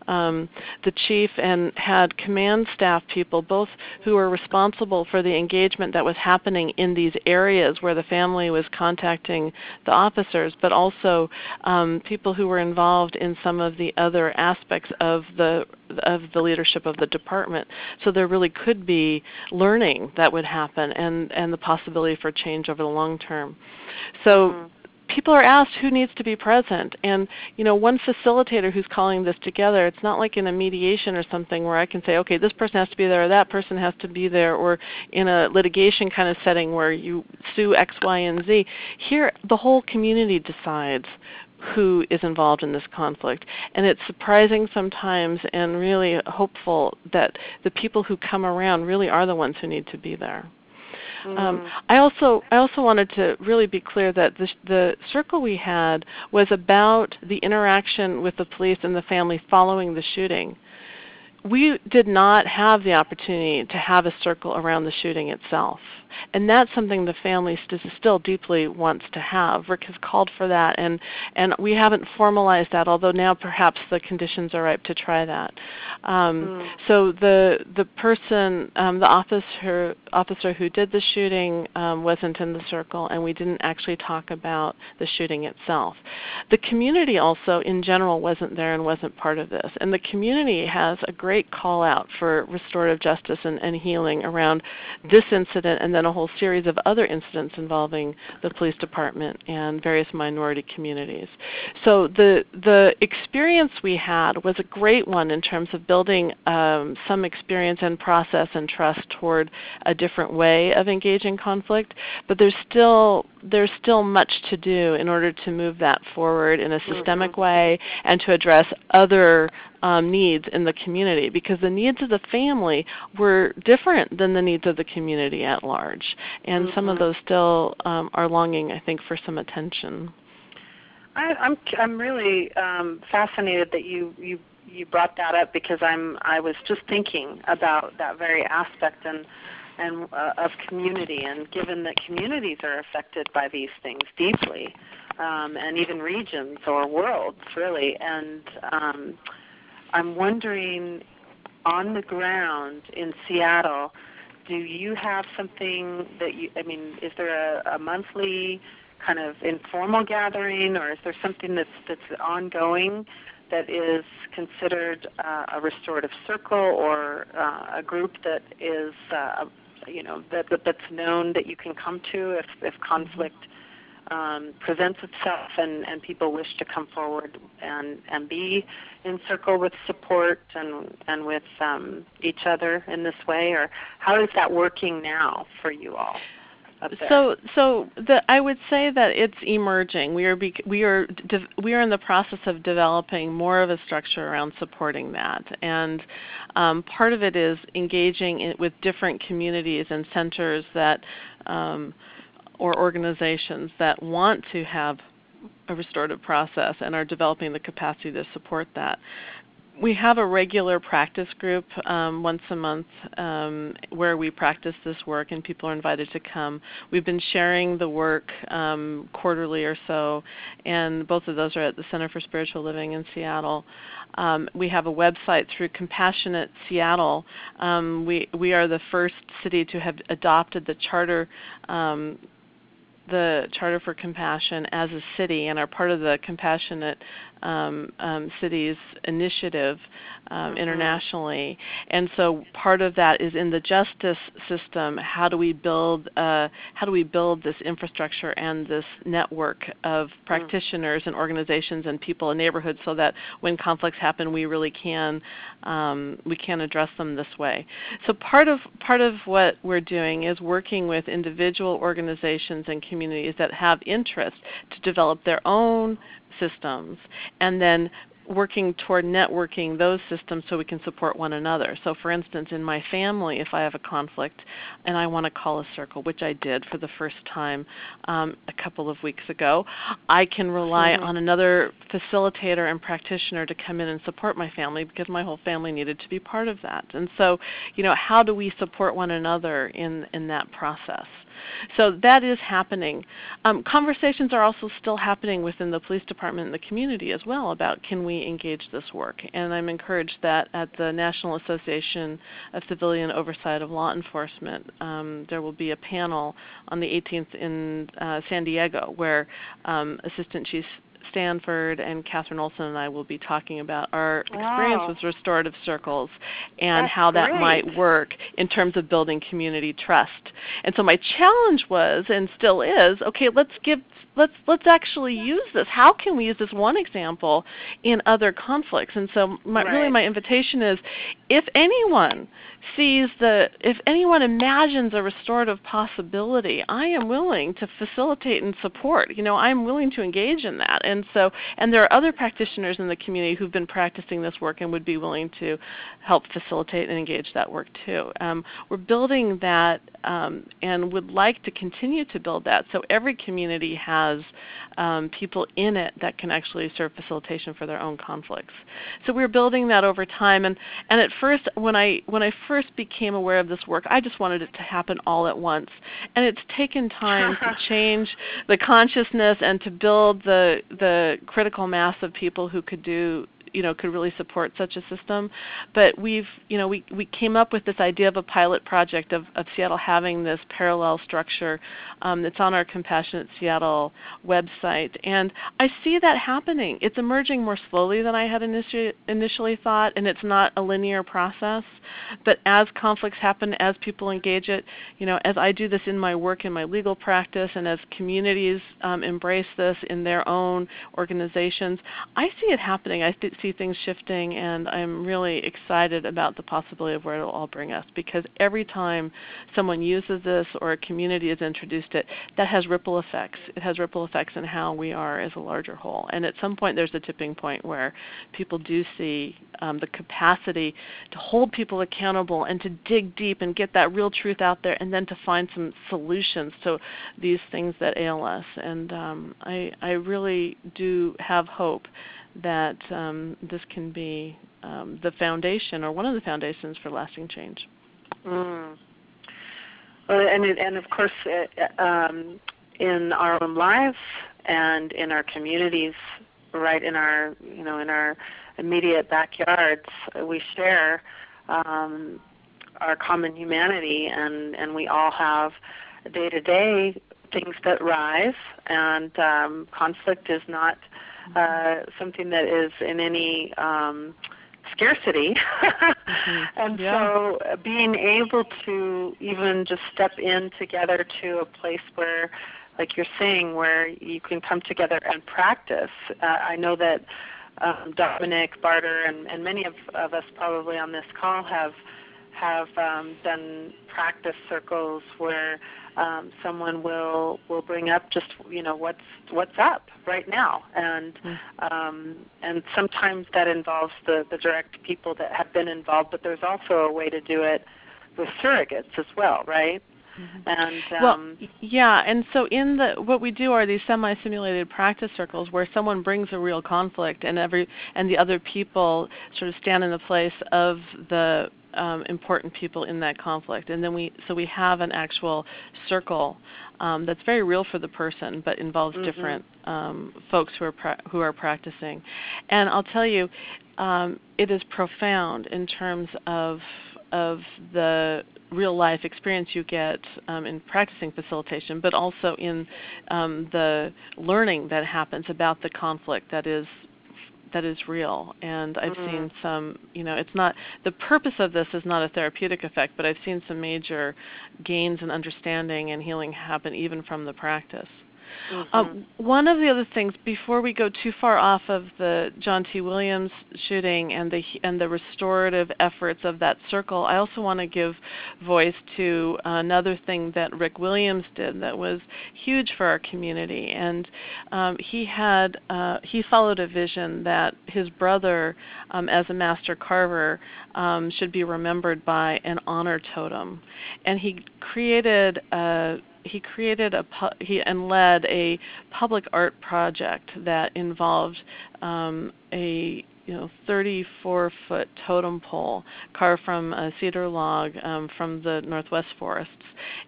um, the chief and had command staff people, both who were responsible for the engagement that was happening in these areas where the family was contacting the officers, but also um, people who were involved in some of the other aspects of the of the leadership of the department. So there really could be learning that would happen and, and the possibility for change over the long term. So mm-hmm people are asked who needs to be present and you know one facilitator who's calling this together it's not like in a mediation or something where i can say okay this person has to be there or that person has to be there or in a litigation kind of setting where you sue x y and z here the whole community decides who is involved in this conflict. And it's surprising sometimes and really hopeful that the people who come around really are the ones who need to be there. Um, mm-hmm. Um, I also I also wanted to really be clear that the, the circle we had was about the interaction with the police and the family following the shooting. We did not have the opportunity to have a circle around the shooting itself. And that's something the family st- still deeply wants to have. Rick has called for that, and and we haven't formalized that. Although now perhaps the conditions are ripe to try that. Um, mm. So the the person, um, the officer officer who did the shooting um, wasn't in the circle, and we didn't actually talk about the shooting itself. The community also, in general, wasn't there and wasn't part of this. And the community has a great call out for restorative justice and, and healing around this incident and then a whole series of other incidents involving the police department and various minority communities. So the the experience we had was a great one in terms of building um, some experience and process and trust toward a different way of engaging conflict. But there's still there's still much to do in order to move that forward in a systemic mm-hmm. way and to address other um, needs in the community because the needs of the family were different than the needs of the community at large. And mm-hmm. some of mm-hmm. those still um, are longing, I think, for some attention. I, I'm I'm really um, fascinated that you you you brought that up because I'm I was just thinking about that very aspect and and uh, of community and given that communities are affected by these things deeply um, and even regions or worlds really and um, I'm wondering on the ground in Seattle do you have something that you I mean is there a, a monthly kind of informal gathering or is there something that's that's ongoing that is considered uh, a restorative circle or uh, a group that is, uh, you know, that, that, that's known that you can come to if, if conflict um, presents itself and, and people wish to come forward and, and be in circle with support and, and with um, each other in this way? Or how is that working now for you all? So, so the, I would say that it's emerging. We are we are de, we are in the process of developing more of a structure around supporting that, and um, part of it is engaging in, with different communities and centers that um, or organizations that want to have a restorative process and are developing the capacity to support that we have a regular practice group um, once a month um, where we practice this work and people are invited to come. We've been sharing the work um, quarterly or so, and both of those are at the Center for Spiritual Living in Seattle. Um, we have a website through Compassionate Seattle. Um, we we are the first city to have adopted the charter um, the Charter for Compassion as a city and are part of the Compassionate um, um, Cities initiative um, mm-hmm. internationally. And so part of that is in the justice system. How do we build? Uh, how do we build this infrastructure and this network of mm. practitioners and organizations and people in neighborhoods so that when conflicts happen, we really can um, we can address them this way. So part of part of what we're doing is working with individual organizations and communities that have interest to develop their own systems and then working toward networking those systems so we can support one another. So, for instance, in my family, if I have a conflict and I want to call a circle, which I did for the first time um, a couple of weeks ago, I can rely mm-hmm. on another facilitator and practitioner to come in and support my family because my whole family needed to be part of that. And so, you know, how do we support one another in in that process? So that is happening. Um, conversations are also still happening within the police department and the community as well about can we engage this work. And I'm encouraged that at the National Association of Civilian Oversight of Law Enforcement, um, there will be a panel on the 18th in uh, San Diego where um, Assistant Chief Stanford and Catherine Olson and I will be talking about our experience wow. with restorative circles and That's how that great. might work in terms of building community trust. And so my challenge was and still is, okay, let's give let's let's actually use this. How can we use this one example in other conflicts? And so my, right. really my invitation is if anyone sees the if anyone imagines a restorative possibility i am willing to facilitate and support you know i'm willing to engage in that and so and there are other practitioners in the community who've been practicing this work and would be willing to help facilitate and engage that work too um, we're building that um, and would like to continue to build that so every community has has um, people in it that can actually serve facilitation for their own conflicts. So we're building that over time. And, and at first, when I when I first became aware of this work, I just wanted it to happen all at once. And it's taken time to change the consciousness and to build the the critical mass of people who could do you know could really support such a system. But we've you know we we came up with this idea of a pilot project of, of Seattle having this parallel structure um, that's on our Compassionate Seattle website, and I see that happening. It's emerging more slowly than I had initially initially thought, and it's not a linear process. But as conflicts happen, as people engage it, you know, as I do this in my work in my legal practice, and as communities um, embrace this in their own organizations, I see it happening. I th- see things shifting, and I'm really excited about the possibility of where it will all bring us. Because every time someone uses this or a community has introduced it, that has ripple effects. It has ripple effects in how we are as a larger whole. And at some point, there's a tipping point where people do see um, the capacity to hold people accountable and to dig deep and get that real truth out there, and then to find some solutions to these things that ail us. And um, I, I really do have hope that um, this can be um, the foundation or one of the foundations for lasting change. Mm. Well, and and of course, uh, um, in our own lives and in our communities, right in our you know in our immediate backyards, we share um, our common humanity, and and we all have day to day things that rise, and um, conflict is not uh, something that is in any um, scarcity. mm-hmm. And yeah. so being able to even just step in together to a place where like you're saying, where you can come together and practice. Uh, I know that um, Dominic Barter and, and many of, of us probably on this call have have um, done practice circles where um, someone will will bring up just you know what's what's up right now, and mm. um, and sometimes that involves the the direct people that have been involved, but there's also a way to do it with surrogates as well, right? Mm-hmm. And um, well, yeah, and so in the what we do are these semi-simulated practice circles where someone brings a real conflict, and every and the other people sort of stand in the place of the um, important people in that conflict, and then we so we have an actual circle um, that's very real for the person, but involves mm-hmm. different um, folks who are pra- who are practicing. And I'll tell you, um, it is profound in terms of of the real life experience you get um, in practicing facilitation, but also in um, the learning that happens about the conflict that is that is real and i've mm-hmm. seen some you know it's not the purpose of this is not a therapeutic effect but i've seen some major gains in understanding and healing happen even from the practice Mm-hmm. Um, one of the other things, before we go too far off of the John T. Williams shooting and the and the restorative efforts of that circle, I also want to give voice to another thing that Rick Williams did that was huge for our community. And um, he had uh, he followed a vision that his brother, um, as a master carver, um, should be remembered by an honor totem, and he created a he created a pu- he and led a public art project that involved um, a you know 34 foot totem pole carved from a cedar log um, from the northwest forests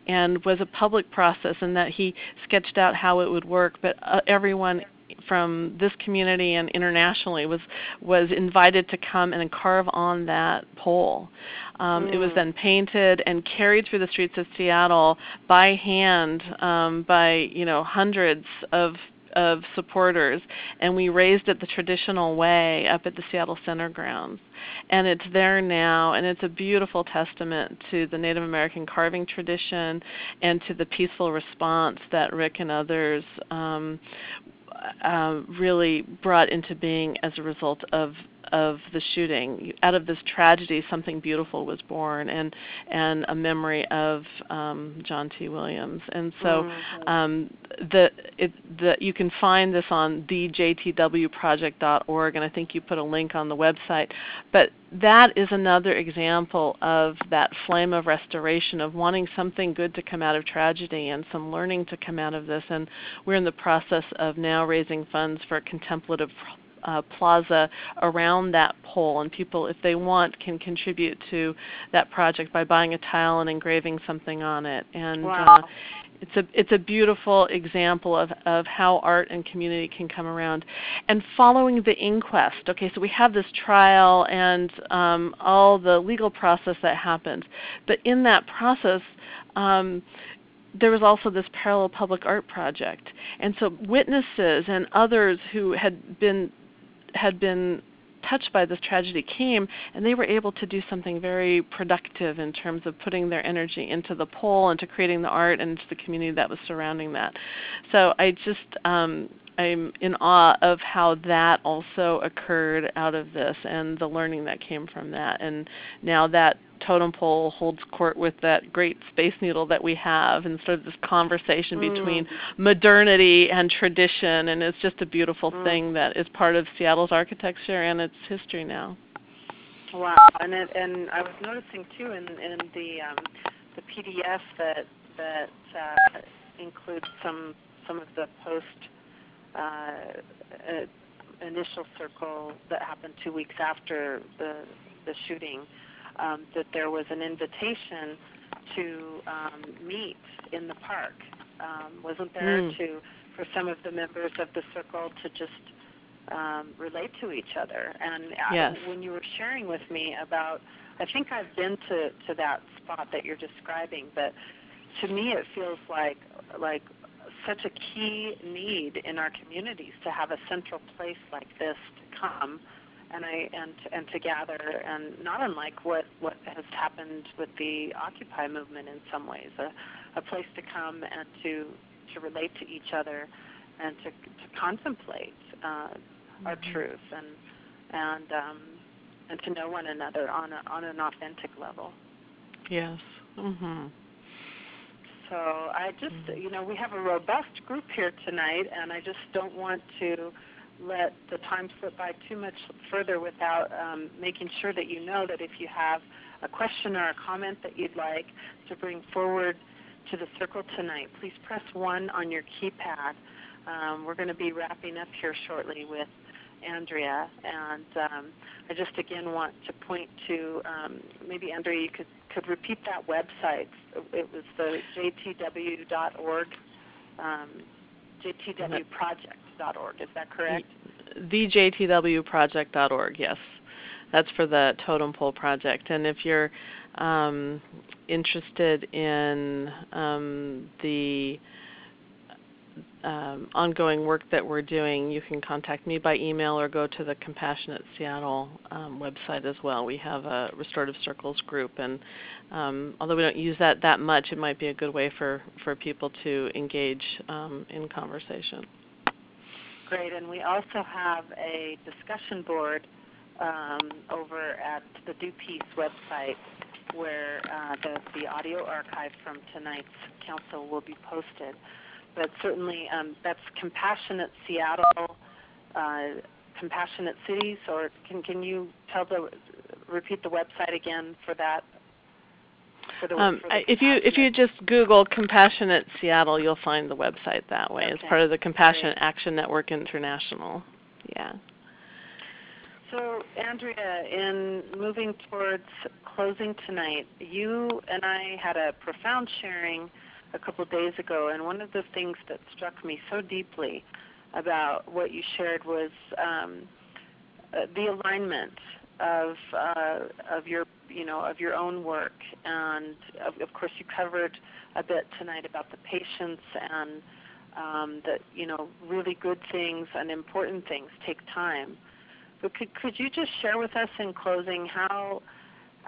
and was a public process in that he sketched out how it would work but uh, everyone from this community and internationally was was invited to come and carve on that pole. Um, mm. It was mm. then painted and carried through the streets of Seattle by hand um, by you know hundreds of of supporters, and we raised it the traditional way up at the Seattle Center grounds. And it's there now, and it's a beautiful testament to the Native American carving tradition and to the peaceful response that Rick and others um, uh, really brought into being as a result of of the shooting. Out of this tragedy, something beautiful was born, and and a memory of um, John T. Williams. And so mm-hmm. um, the it, the you can find this on thejtwproject.org, and I think you put a link on the website. But that is another example of that flame of restoration of wanting something good to come out of tragedy and some learning to come out of this. And we're in the process of now raising funds for a contemplative uh, plaza around that pole, and people, if they want, can contribute to that project by buying a tile and engraving something on it. And wow. uh, it's a it's a beautiful example of, of how art and community can come around. And following the inquest, okay, so we have this trial and um, all the legal process that happens, but in that process. Um, there was also this parallel public art project. And so witnesses and others who had been had been touched by this tragedy came and they were able to do something very productive in terms of putting their energy into the pole and to creating the art and into the community that was surrounding that. So I just um, I'm in awe of how that also occurred out of this and the learning that came from that. And now that totem pole holds court with that great space needle that we have and sort of this conversation mm. between modernity and tradition and it's just a beautiful mm. thing that is part of Seattle's architecture and its history now. Wow, and it, and I was noticing too in in the um, the PDF that that uh, includes some some of the post initial circle that happened two weeks after the the shooting um, that there was an invitation to um, meet in the park. Um, wasn't there mm. to for some of the members of the circle to just um, relate to each other? And yes. I, when you were sharing with me about, I think I've been to to that spot that you're describing, but to me it feels like like such a key need in our communities to have a central place like this to come and I and and to gather and not unlike what what has happened with the Occupy movement in some ways, a, a place to come and to to relate to each other and to to contemplate uh, mm-hmm. our truth and and um, and to know one another on a, on an authentic level. Yes. Mhm. So I just, mm-hmm. you know, we have a robust group here tonight, and I just don't want to let the time slip by too much further without um, making sure that you know that if you have a question or a comment that you'd like to bring forward to the circle tonight, please press 1 on your keypad. Um, we're going to be wrapping up here shortly with Andrea, and um, I just again want to point to um, maybe Andrea, you could could repeat that website. It was the jtw.org, um, jtwproject org. Is that correct? TheJTWproject.org. Yes, that's for the Totem Pole Project. And if you're um, interested in um, the um, ongoing work that we're doing, you can contact me by email or go to the Compassionate Seattle um, website as well. We have a Restorative Circles group, and um, although we don't use that that much, it might be a good way for, for people to engage um, in conversation. Great, and we also have a discussion board um, over at the Do Peace website where uh, the, the audio archive from tonight's council will be posted. But certainly um, that's Compassionate Seattle, uh, Compassionate Cities, or can, can you tell the repeat the website again for that the, um, if you if you just Google Compassionate Seattle, you'll find the website that way. Okay. It's part of the Compassionate Great. Action Network International. Yeah. So, Andrea, in moving towards closing tonight, you and I had a profound sharing a couple days ago, and one of the things that struck me so deeply about what you shared was um, uh, the alignment of uh, of your you know of your own work, and of, of, course you covered a bit tonight about the patience and um, that you know really good things and important things take time. But could could you just share with us in closing how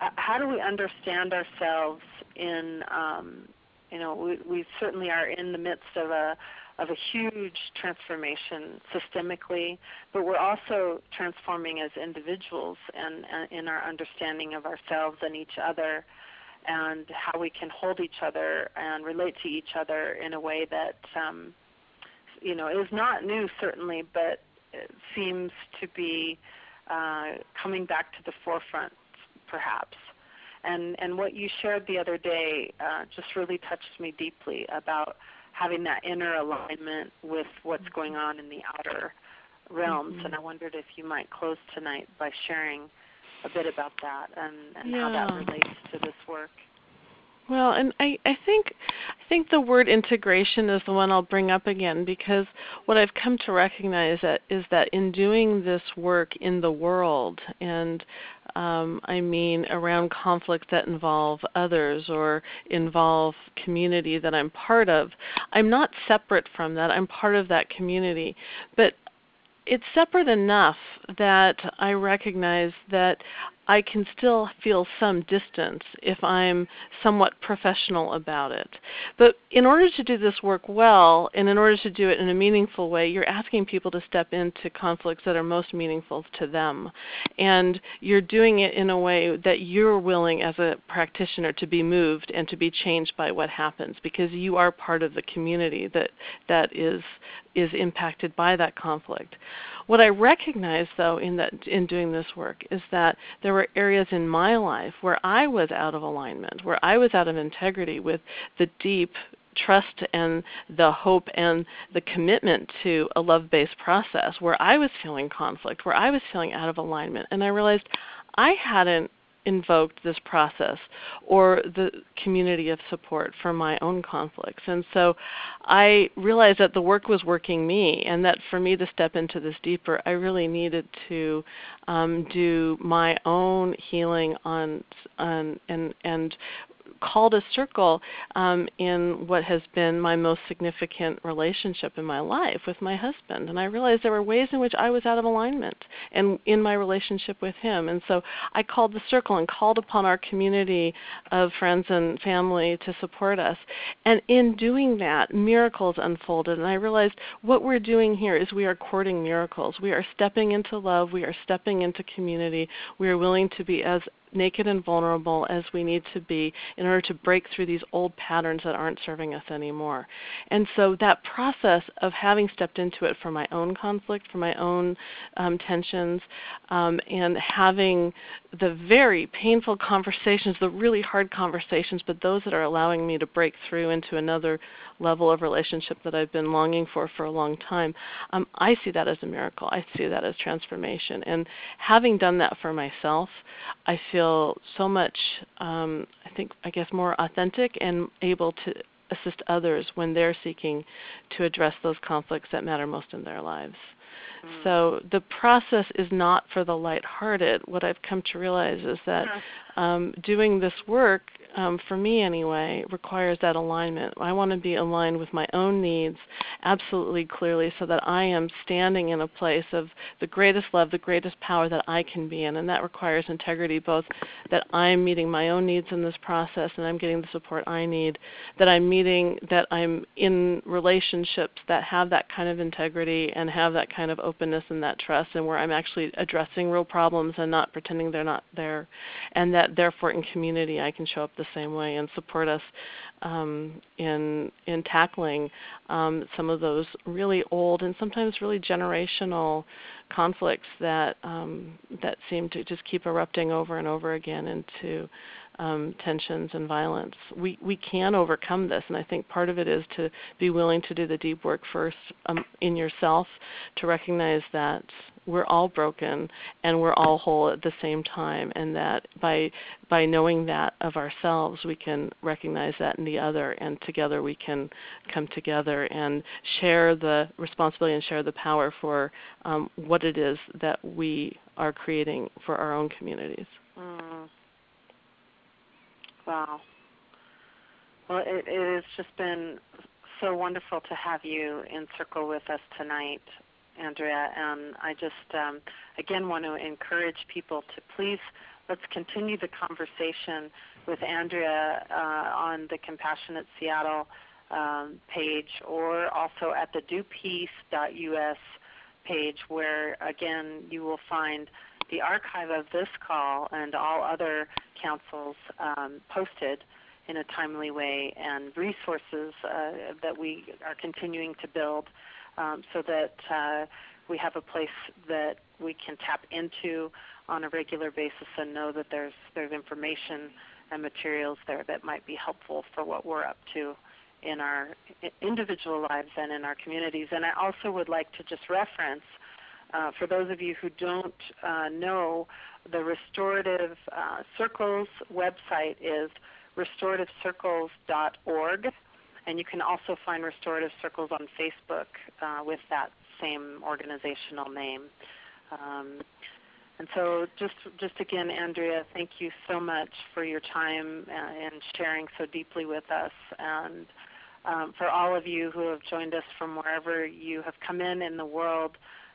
uh, how do we understand ourselves in um, you know, we, we certainly are in the midst of a of a huge transformation systemically, but we're also transforming as individuals and, and in our understanding of ourselves and each other and how we can hold each other and relate to each other in a way that um, you know is not new certainly, but it seems to be uh, coming back to the forefront perhaps. And and what you shared the other day uh, just really touched me deeply about having that inner alignment with what's going on in the outer realms. Mm-hmm. And I wondered if you might close tonight by sharing a bit about that and, and yeah. how that relates to this work. Well, and I, I think I think the word integration is the one I'll bring up again because what I've come to recognize that is that in doing this work in the world, and um, I mean around conflicts that involve others or involve community that I'm part of, I'm not separate from that. I'm part of that community, but it's separate enough that I recognize that I can still feel some distance if I'm somewhat professional about it. But in order to do this work well, and in order to do it in a meaningful way, you're asking people to step into conflicts that are most meaningful to them. And you're doing it in a way that you're willing as a practitioner to be moved and to be changed by what happens because you are part of the community that, that is, is impacted by that conflict. What I recognize though in that in doing this work is that there were areas in my life where I was out of alignment, where I was out of integrity with the deep trust and the hope and the commitment to a love based process where I was feeling conflict, where I was feeling out of alignment. And I realized I hadn't invoked this process or the community of support for my own conflicts. And so I realized that the work was working me and that for me to step into this deeper, I really needed to um, do my own healing on, on and, and called a circle um, in what has been my most significant relationship in my life with my husband. And I realized there were ways in which I was out of alignment and in my relationship with him. And so I called the circle and called upon our community of friends and family to support us. And in doing that, miracles unfolded. And I realized what we're doing here is we are courting miracles. We are stepping into love. We are stepping into community. We are willing to be as naked and vulnerable as we need to be in order to break through these old patterns that aren't serving us anymore. And so that process of having stepped into it for my own conflict, for my own um, tensions, um, and having the very painful conversations, the really hard conversations, but those that are allowing me to break through into another level of relationship that I've been longing for for a long time, um, I see that as a miracle. I see that as transformation. And having done that for myself, I feel so much, um, I think, I guess, more authentic and able to assist others when they're seeking to address those conflicts that matter most in their lives. Mm. So the process is not for the lighthearted. What I've come to realize is that um, doing this work um, for me anyway, requires that alignment. I want to be aligned with my own needs absolutely clearly so that I am standing in a place of the greatest love, the greatest power that I can be in. And that requires integrity, both that I'm meeting my own needs in this process and I'm getting the support I need, that I'm meeting, that I'm in relationships that have that kind of integrity and have that kind of openness and that trust, and where I'm actually addressing real problems and not pretending they're not there. And that therefore in community I can show up the same way and support us um, in in tackling um, some of those really old and sometimes really generational conflicts that um, that seem to just keep erupting over and over again into um, tensions and violence. We we can overcome this, and I think part of it is to be willing to do the deep work first um, in yourself, to recognize that we're all broken and we're all whole at the same time and that by by knowing that of ourselves we can recognize that in the other and together we can come together and share the responsibility and share the power for um, what it is that we are creating for our own communities mm. Wow. Well it, it has just been so wonderful to have you in circle with us tonight Andrea, and I just um, again want to encourage people to please let's continue the conversation with Andrea uh, on the Compassionate Seattle um, page or also at the dopeace.us page where again you will find the archive of this call and all other councils um, posted in a timely way and resources uh, that we are continuing to build um, so that uh, we have a place that we can tap into on a regular basis and know that there's there's information and materials there that might be helpful for what we're up to in our individual lives and in our communities. And I also would like to just reference, uh, for those of you who don't uh, know, the Restorative uh, Circles website is restorativecircles.org. And you can also find Restorative Circles on Facebook uh, with that same organizational name. Um, and so just, just again, Andrea, thank you so much for your time and sharing so deeply with us. And um, for all of you who have joined us from wherever you have come in in the world,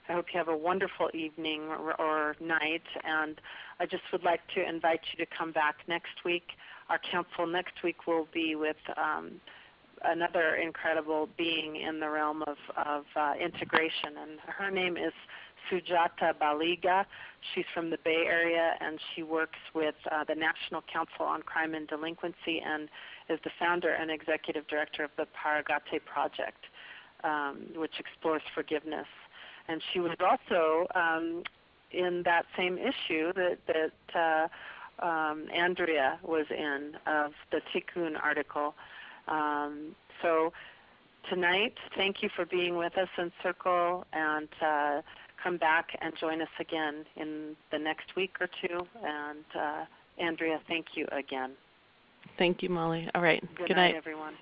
I hope you have a wonderful evening or, or night. And I just would like to invite you to come back next week. Our council next week will be with um, another incredible being in the realm of, of uh, integration, and her name is sujatha Baliga. She's from the Bay Area and she works with uh, the National Council on Crime and Delinquency and is the founder and executive director of the Paragate Project, um, which explores forgiveness. And she was also um, in that same issue that, that uh, um, Andrea was in of the Tikkun article. Um, so tonight, thank you for being with us in Circle and uh, come back and join us again in the next week or two. And uh, Andrea, thank you again. Thank you, Molly. All right. Good, Good night, night, everyone.